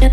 や